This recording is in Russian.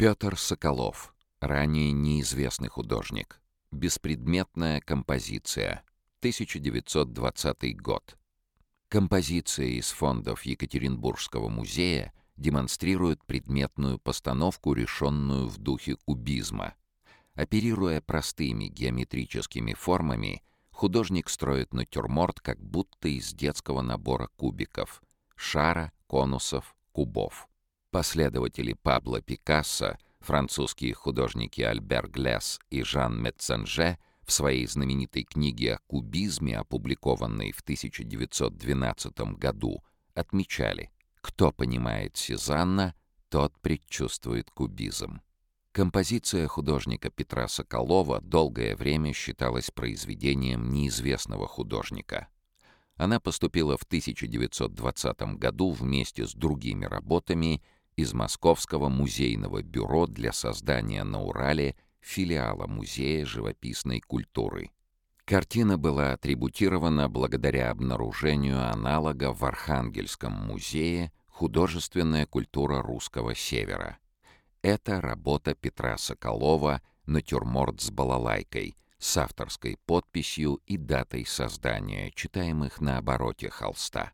Петр Соколов, ранее неизвестный художник. Беспредметная композиция. 1920 год. Композиция из фондов Екатеринбургского музея демонстрирует предметную постановку, решенную в духе кубизма. Оперируя простыми геометрическими формами, художник строит натюрморт как будто из детского набора кубиков — шара, конусов, кубов. Последователи Пабло Пикассо, французские художники Альбер Глесс и Жан Метценже в своей знаменитой книге о кубизме, опубликованной в 1912 году, отмечали, кто понимает Сезанна, тот предчувствует кубизм. Композиция художника Петра Соколова долгое время считалась произведением неизвестного художника. Она поступила в 1920 году вместе с другими работами из Московского музейного бюро для создания на Урале филиала Музея живописной культуры. Картина была атрибутирована благодаря обнаружению аналога в Архангельском музее «Художественная культура русского севера». Это работа Петра Соколова «Натюрморт с балалайкой» с авторской подписью и датой создания, читаемых на обороте холста.